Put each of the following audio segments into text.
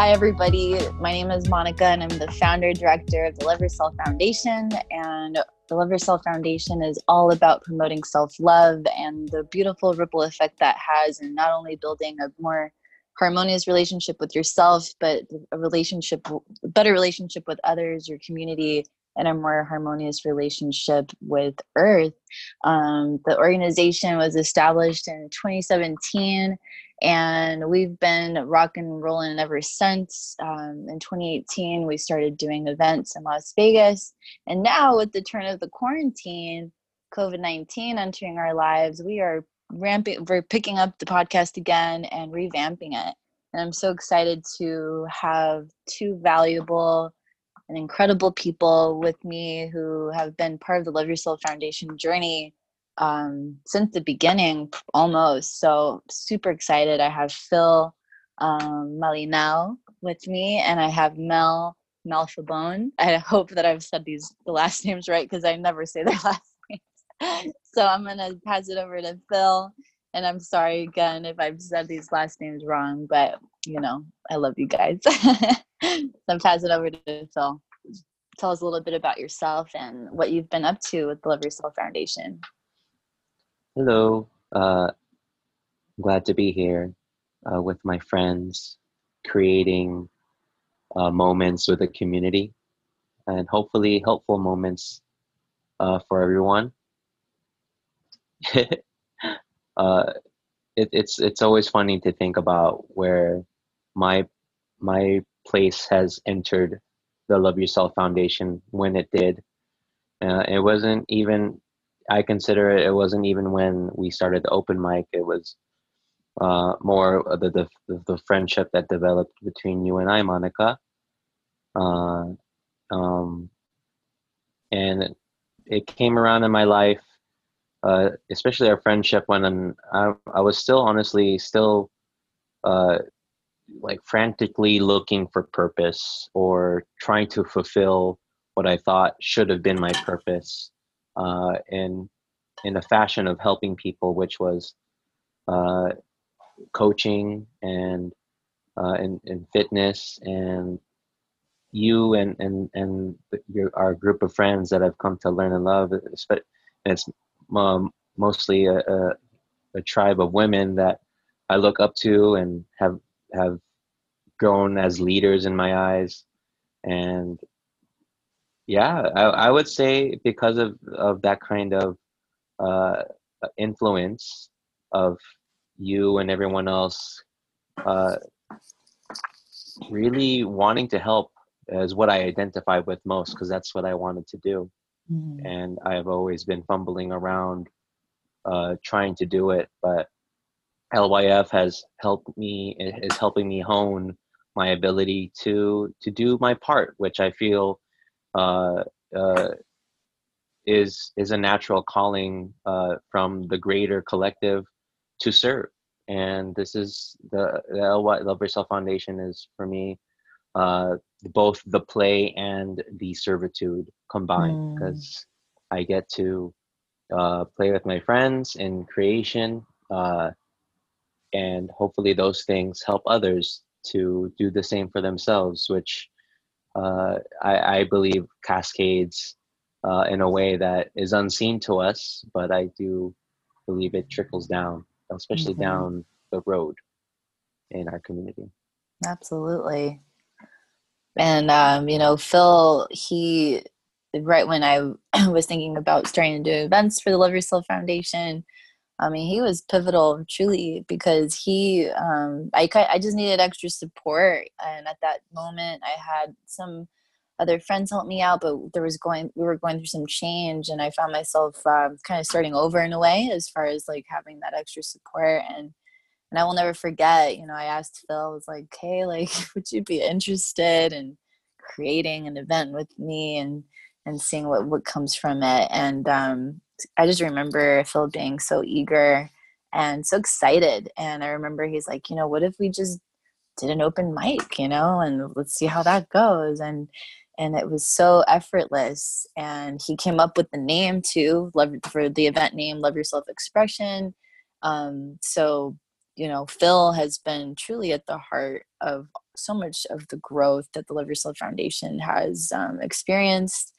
Hi, everybody. My name is Monica, and I'm the founder director of the Love Yourself Foundation. And the Love Yourself Foundation is all about promoting self love and the beautiful ripple effect that has in not only building a more harmonious relationship with yourself, but a relationship, a better relationship with others, your community, and a more harmonious relationship with Earth. Um, the organization was established in 2017 and we've been rock and rolling ever since. Um, in 2018, we started doing events in Las Vegas, and now with the turn of the quarantine, COVID 19 entering our lives, we are ramping, we're picking up the podcast again and revamping it. And I'm so excited to have two valuable and incredible people with me who have been part of the Love Yourself Foundation journey um, since the beginning almost. So super excited. I have Fil um, Malinao with me, and I have Mel Malfabone. I hope that I've said these the last names right because I never say their last names. so I'm gonna pass it over to Fil. And I'm sorry again if I've said these last names wrong, but you know, I love you guys. so I'm passing over to Fil. Tell us a little bit about yourself and what you've been up to with the Love Yourself Foundation. Hello. Uh, glad to be here uh, with my friends, creating uh, moments with the community and hopefully helpful moments uh, for everyone. uh, it, it's it's always funny to think about where my my place has entered the Love Yourself Foundation when it did. Uh, it wasn't even I consider it, it wasn't even when we started the open mic. It was uh, more the, the the friendship that developed between you and I, Monica. Uh, um, and it came around in my life, uh, especially our friendship when I, I was still honestly still uh, like frantically looking for purpose or trying to fulfill what I thought should have been my purpose uh, in in a fashion of helping people, which was uh, coaching and uh, and, and fitness and you and and and your our group of friends that I've come to learn and love. And it's um, mostly a, a, a tribe of women that I look up to and have have grown as leaders in my eyes and yeah I, I would say because of of that kind of uh, influence of you and everyone else uh, really wanting to help is what I identify with most because that's what I wanted to do. Mm-hmm. And I've always been fumbling around uh, trying to do it, but LYF has helped me, is helping me hone my ability to to do my part, which I feel uh, uh, is is a natural calling uh, from the greater collective to serve. And this is the, the LY Love Yourself Foundation is for me uh, both the play and the servitude combined because mm. I get to uh, play with my friends in creation uh, and hopefully those things help others to do the same for themselves, which uh, I, I, believe cascades uh, in a way that is unseen to us, but I do believe it trickles down, especially mm-hmm. down the road in our community. Absolutely. And, um, you know, Fil, he, right when I was thinking about starting to do events for the Love Yourself Foundation, I mean, he was pivotal, truly, because he, um, I, I just needed extra support. And at that moment, I had some other friends help me out, but there was going, we were going through some change, and I found myself um, kind of starting over in a way as far as like having that extra support. And and I will never forget, you know, I asked Fil, I was like, hey, like, would you be interested in creating an event with me and and seeing what what comes from it? And um, I just remember Fil being so eager and so excited. And I remember he's like, you know, what if we just did an open mic, you know, and let's see how that goes. And and it was so effortless. And he came up with the name too, love for the event name, Love Yourself Expression. Um, so you know, Fil has been truly at the heart of so much of the growth that the Love Yourself Foundation has um, experienced,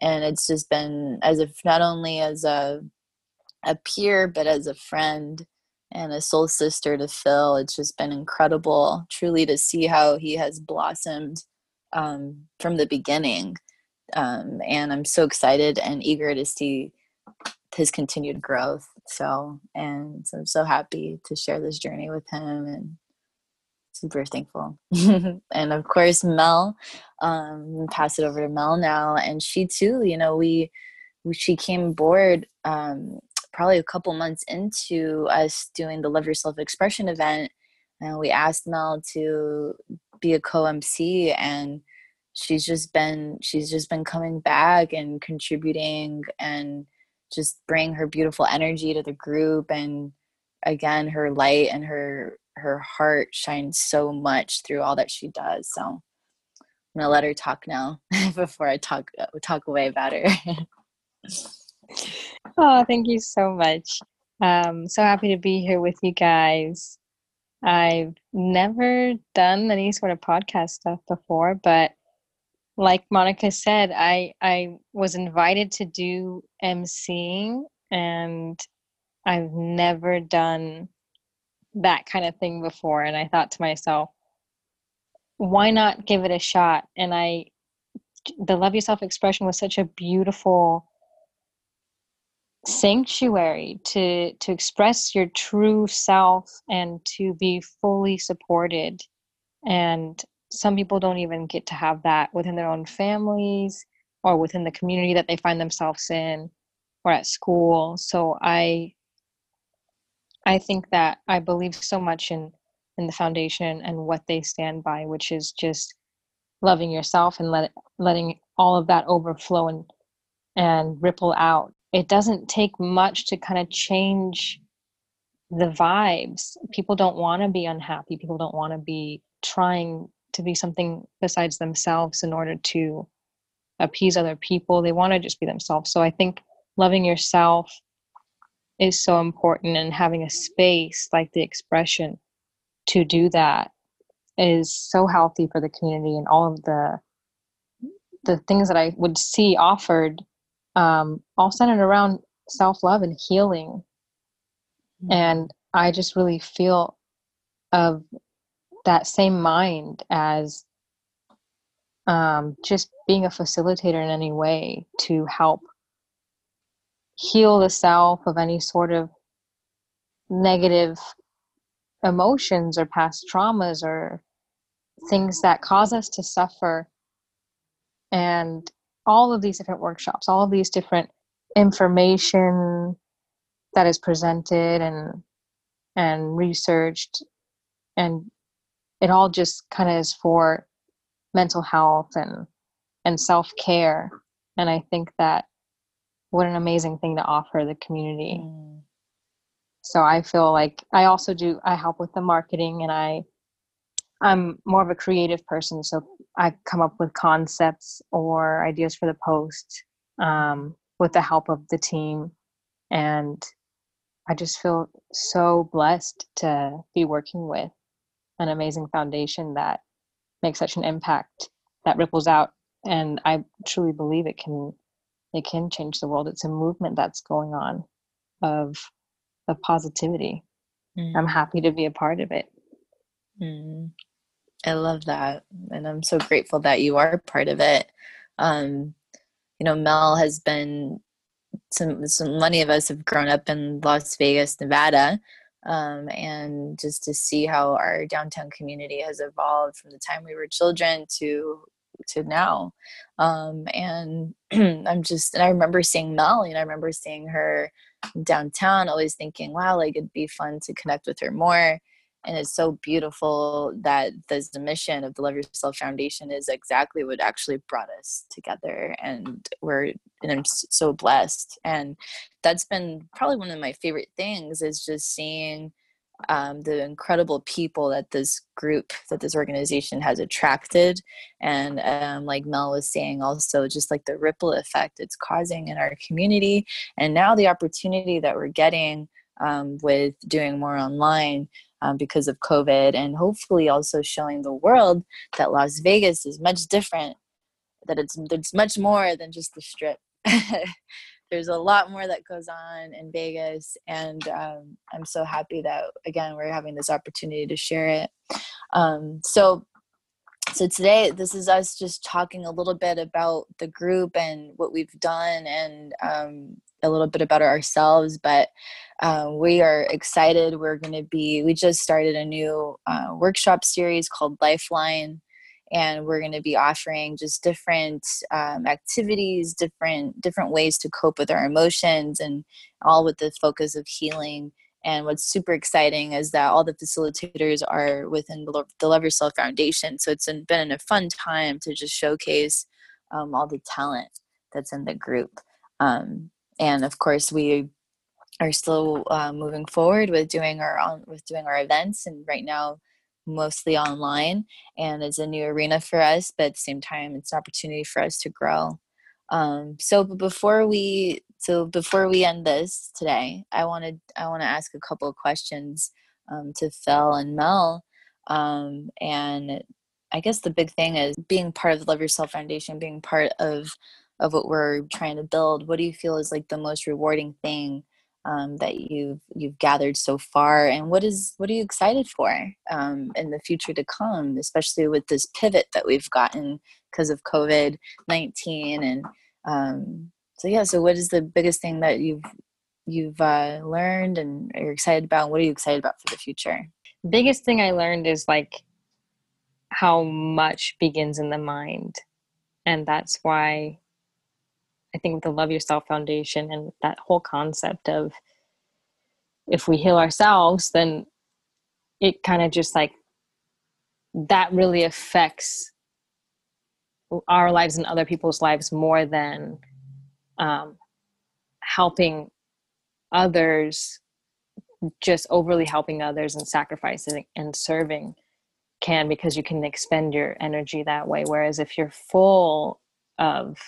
and it's just been as if not only as a a peer but as a friend and a soul sister to Fil. It's just been incredible, truly, to see how he has blossomed um, from the beginning. Um, and I'm so excited and eager to see his continued growth. So, and so I'm so happy to share this journey with him and super thankful. and of course, Mel, um, pass it over to Mel now. And she too, you know, we, she came aboard um, probably a couple months into us doing the Love Yourself Expression event. And we asked Mel to be a co-MC and she's just been she's just been coming back and contributing and just bring her beautiful energy to the group and again her light and her her heart shines so much through all that she does so i'm gonna let her talk now before i talk talk away about her. Oh thank you so much. Um so happy to be here with you guys. I've never done any sort of podcast stuff before but like Monica said, I I was invited to do emceeing and I've never done that kind of thing before and I thought to myself, why not give it a shot? And I the love yourself expression was such a beautiful sanctuary to to express your true self and to be fully supported and some people don't even get to have that within their own families or within the community that they find themselves in or at school so i i think that i believe so much in in the foundation and what they stand by which is just loving yourself and let letting all of that overflow and and ripple out it doesn't take much to kind of change the vibes people don't want to be unhappy people don't want to be trying to be something besides themselves in order to appease other people. They want to just be themselves. So I think loving yourself is so important and having a space like the expression to do that is so healthy for the community and all of the the things that I would see offered um, all centered around self-love and healing mm-hmm. and I just really feel of that same mind as um, just being a facilitator in any way to help heal the self of any sort of negative emotions or past traumas or things that cause us to suffer. And all of these different workshops all of these different information that is presented and and researched and it all just kind of is for mental health and and self-care. And i think that what an amazing thing to offer the community. Mm. So i feel like i also do i help with the marketing and i i'm more of a creative person so i come up with concepts or ideas for the post um, with the help of the team. And i just feel so blessed to be working with an amazing foundation that makes such an impact that ripples out and i truly believe it can it can change the world. It's a movement that's going on of of positivity mm. i'm happy to be a part of it mm. i love that and i'm so grateful that you are part of it um you know mel has been some, some many of us have grown up in las vegas nevada um, and just to see how our downtown community has evolved from the time we were children to to now um, and i'm just and i remember seeing mel and i remember seeing her downtown always thinking wow like it'd be fun to connect with her more and it's so beautiful that the mission of the love yourself foundation is exactly what actually brought us together and we're and i'm so blessed and that's been probably one of my favorite things is just seeing um, the incredible people that this group that this organization has attracted and um, like mel was saying also just like the ripple effect it's causing in our community and now the opportunity that we're getting um, with doing more online um, because of COVID, and hopefully also showing the world that Las Vegas is much different, that it's it's much more than just the strip. There's a lot more that goes on in Vegas, and um, I'm so happy that again we're having this opportunity to share it. Um, so so today this is us just talking a little bit about the group and what we've done and um, a little bit about ourselves but uh, we are excited we're going to be we just started a new uh, workshop series called lifeline and we're going to be offering just different um, activities different different ways to cope with our emotions and all with the focus of healing and what's super exciting is that all the facilitators are within the Love Yourself Foundation. So it's been a fun time to just showcase um, all the talent that's in the group. Um, and of course, we are still uh, moving forward with doing our with doing our events, and right now mostly online. And it's a new arena for us, but at the same time, it's an opportunity for us to grow. Um, so before we so before we end this today, I wanted I want to ask a couple of questions um, to Fil and Mel. Um, and I guess the big thing is being part of the Love Yourself Foundation, being part of of what we're trying to build. What do you feel is like the most rewarding thing um, that you've you've gathered so far, and what is what are you excited for um, in the future to come, especially with this pivot that we've gotten because of COVID nineteen and um, so yeah so what is the biggest thing that you've you've uh, learned and are excited about? What are you excited about for the future? Biggest thing i learned is like how much begins in the mind and that's why i think with the love yourself foundation and that whole concept of if we heal ourselves then it kind of just like that really affects our lives and other people's lives more than um, helping others just overly helping others and sacrificing and serving can because you can expend your energy that way. Whereas if you're full of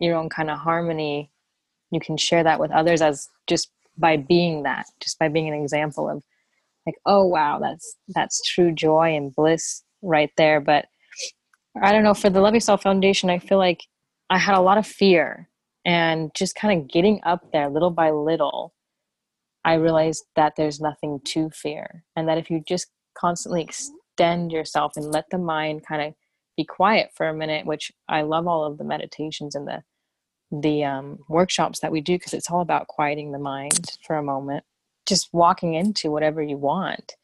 your own kind of harmony you can share that with others as just by being that just by being an example of like oh wow that's that's true joy and bliss right there but I don't know, for the Love Yourself Foundation, I feel like I had a lot of fear and just kind of getting up there little by little. I realized that there's nothing to fear, and that if you just constantly extend yourself and let the mind kind of be quiet for a minute, which I love all of the meditations and the the um, workshops that we do because it's all about quieting the mind for a moment, just walking into whatever you want,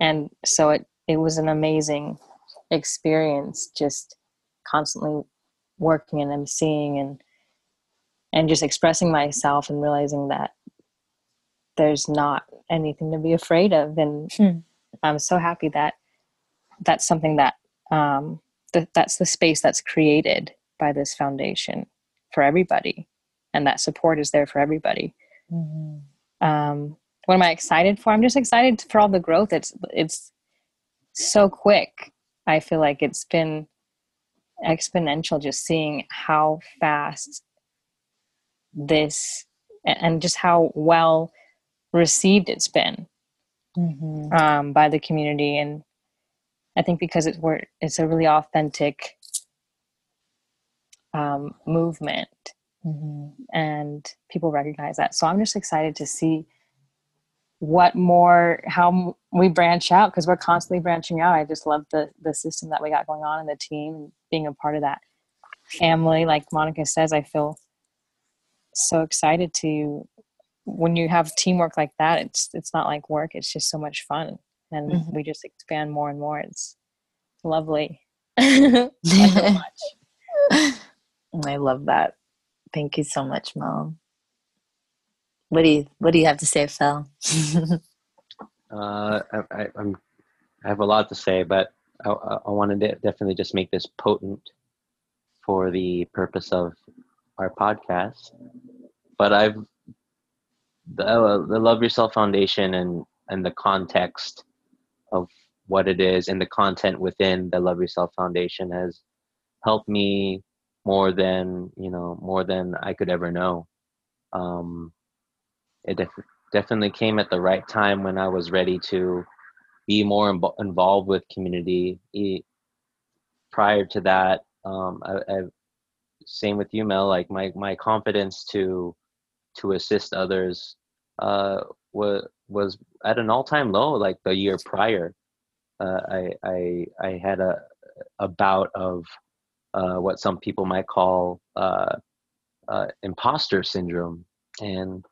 and so it it was an amazing experience just constantly working and emceeing and and just expressing myself and realizing that there's not anything to be afraid of and hmm. i'm so happy that that's something that um th- that's the space that's created by this foundation for everybody and that support is there for everybody mm-hmm. um what am i excited for i'm just excited for all the growth it's it's so quick I feel like it's been exponential just seeing how fast this and just how well received it's been mm-hmm. um, by the community and i think because it's where it's a really authentic um, movement. Mm-hmm. and people recognize that. So i'm just excited to see what more how we branch out because we're constantly branching out. I just love the the system that we got going on in the team and being a part of that family. Like monica says i feel so excited to when you have teamwork like that it's it's not like work it's just so much fun and mm-hmm. we just expand more and more it's lovely so much. I love that thank you so much mom what do you What do you have to say, Fil? uh, I, I, am I have a lot to say, but I, I want to definitely just make this potent for the purpose of our podcast. But I've the, uh, the Love Yourself Foundation and and the context of what it is and the content within the Love Yourself Foundation has helped me more than you know more than I could ever know. Um, it def- definitely came at the right time when I was ready to be more Im- involved with community. prior to that, um, I, I, same with you, Mel. Like my my confidence to to assist others uh, was was at an all time low. Like the year prior, uh, I I I had a a bout of uh, what some people might call uh, uh, imposter syndrome, and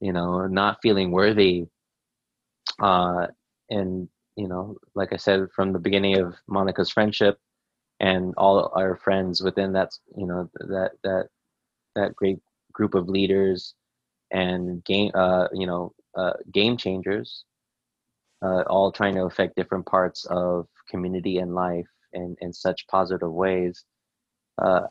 you know, not feeling worthy. Uh, and you know, like I said from the beginning of Monica's friendship, and all our friends within that, you know, that that that great group of leaders and game, uh, you know, uh, game changers, uh, all trying to affect different parts of community and life in in such positive ways. Uh,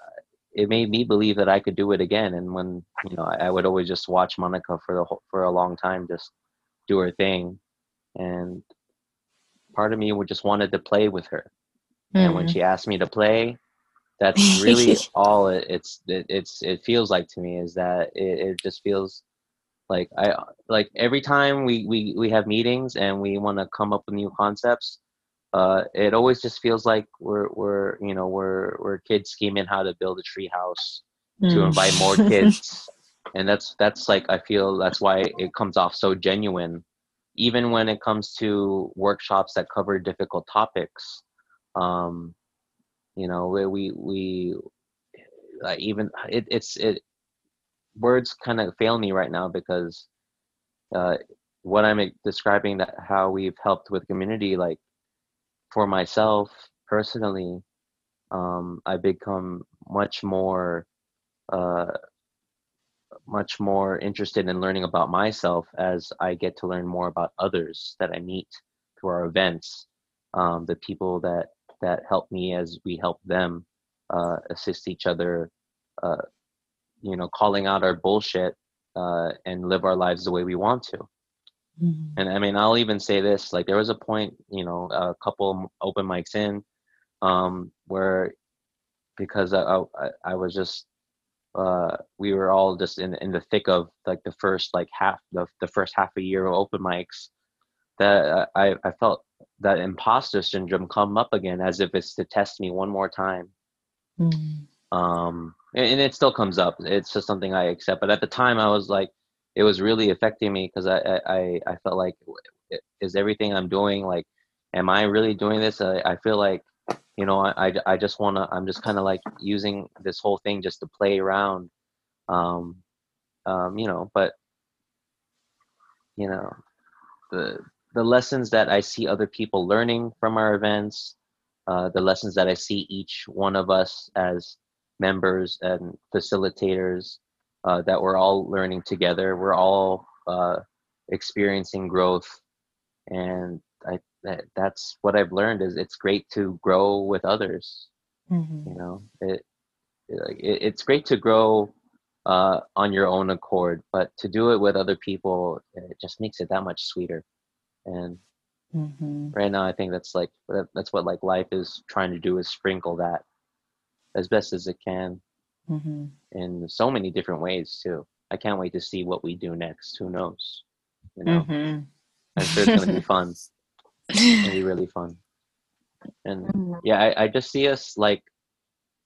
it made me believe that I could do it again. And when you know, I, I would always just watch Monica for the whole, for a long time, just do her thing, and part of me would just wanted to play with her. Mm. And when hmm. she asked me to play, that's really all it, it's it, it's it feels like to me is that it, it just feels like I like every time we we we have meetings and we want to come up with new concepts uh, it always just feels like we're we're you know we're we're kids scheming how to build a tree house mm. to invite more kids and that's that's like i feel that's why it comes off so genuine even when it comes to workshops that cover difficult topics um you know we we, we like even it, it's it words kind of fail me right now because uh what i'm describing that how we've helped with community like for myself personally, um, I become much more, uh, much more interested in learning about myself as I get to learn more about others that I meet through our events, um, the people that that help me as we help them uh, assist each other, uh, you know, calling out our bullshit uh, and live our lives the way we want to. Mm-hmm. And I mean, I'll even say this: like, there was a point, you know, a couple open mics in, um, where because I, I, I was just, uh, we were all just in in the thick of like the first like half the the first half a year of open mics, that I I felt that imposter syndrome come up again as if it's to test me one more time. Mm-hmm. Um, and, and it still comes up. It's just something I accept. But at the time, I was like it was really affecting me because I, I I felt like is everything I'm doing like am I really doing this? I, I feel like you know I I just want to I'm just kind of like using this whole thing just to play around, um, um, you know. But you know the the lessons that I see other people learning from our events, uh, the lessons that I see each one of us as members and facilitators uh, that we're all learning together. We're all uh, experiencing growth, and I that, that's what I've learned is it's great to grow with others. Mm-hmm. You know, it, it, it's great to grow uh, on your own accord, but to do it with other people, it just makes it that much sweeter. And mm-hmm. right now, I think that's like that's what like life is trying to do is sprinkle that as best as it can mm-hmm. in so many different ways too. I can't wait to see what we do next. Who knows? You know, mm-hmm. I'm sure it's gonna be fun. It's gonna be really fun. And mm-hmm. yeah, I, I just see us like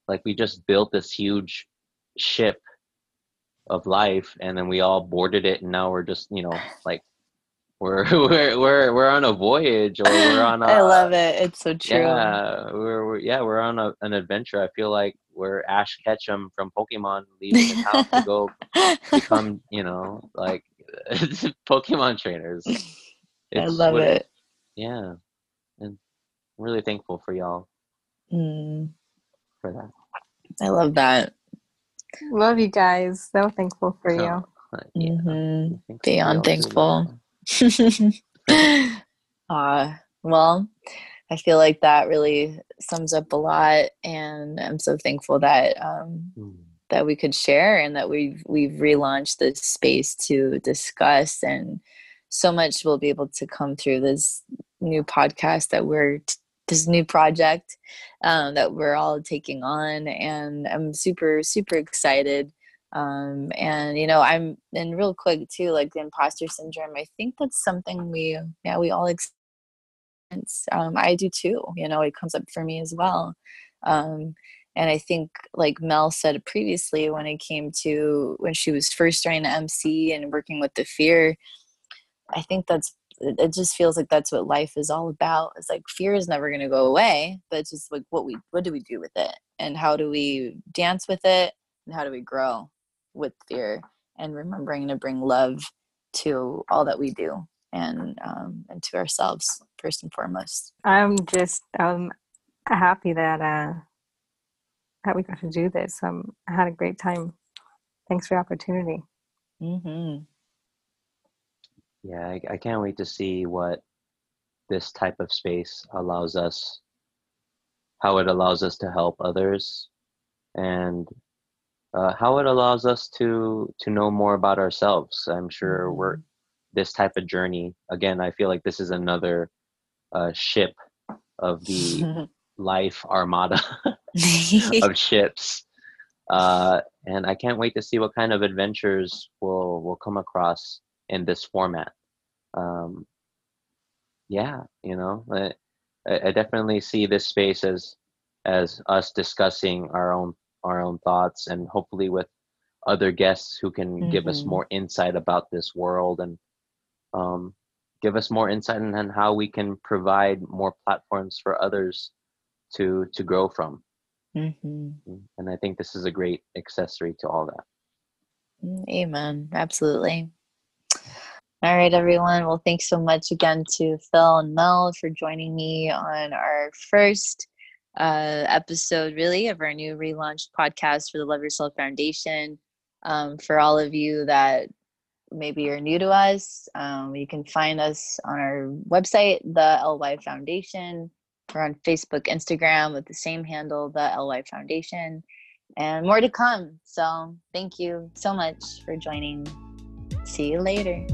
like we just built this huge ship of life and then we all boarded it and now we're just you know like we're we're we're we're on a voyage or we're on a I love it. It's so true. Yeah, we're, we're yeah, we're on a, an adventure. I feel like we're Ash Ketchum from Pokemon leaving the house to go become, you know, like Pokemon trainers. It's I love what, it. Yeah. And I'm really thankful for y'all. Mm. For that. I love that. Love you guys. So thankful for you. yeah, mm-hmm. Beyond thankful. uh, well, I feel like that really sums up a lot, and I'm so thankful that um, mm. that we could share and that we've we've relaunched this space to discuss, and so much will be able to come through this new podcast that we're t- this new project um, that we're all taking on, and I'm super super excited um, and you know i'm and real quick too like the imposter syndrome i think that's something we yeah we all experience. Um, i do too you know it comes up for me as well. Um, and i think like mel said previously when it came to when she was first starting to mc and working with the fear i think that's it just feels like that's what life is all about it's like fear is never going to go away but it's just like what we what do we do with it? And how do we dance with it? And how do we grow with fear and remembering to bring love to all that we do and um, and to ourselves first and foremost. I'm just um happy that uh that we got to do this. Um, I had a great time. Thanks for the opportunity. Mm-hmm. Yeah, I, I can't wait to see what this type of space allows us, how it allows us to help others, and uh, how it allows us to to know more about ourselves. I'm sure mm-hmm. we're this type of journey. Again, I feel like this is another uh, ship of the life armada of ships, uh, and I can't wait to see what kind of adventures we'll we'll come across in this format. Um, yeah, you know, I, I definitely see this space as as us discussing our own our own thoughts and hopefully with other guests who can mm-hmm. give us mm-hmm. more insight about this world and um, give us more insight on how we can provide more platforms for others to to grow from mm-hmm. Mm, and i think this is a great accessory to all that mm, amen absolutely all right everyone well thanks so much again to fil and mel for joining me on our first uh, episode, really, of our new relaunched podcast for the Love Yourself Foundation. Um, for all of you that maybe are new to us, um, you can find us on our website, the LY Foundation. We're on Facebook, Instagram with the same handle, the LY Foundation, and more to come. So, thank you so much for joining. See you later.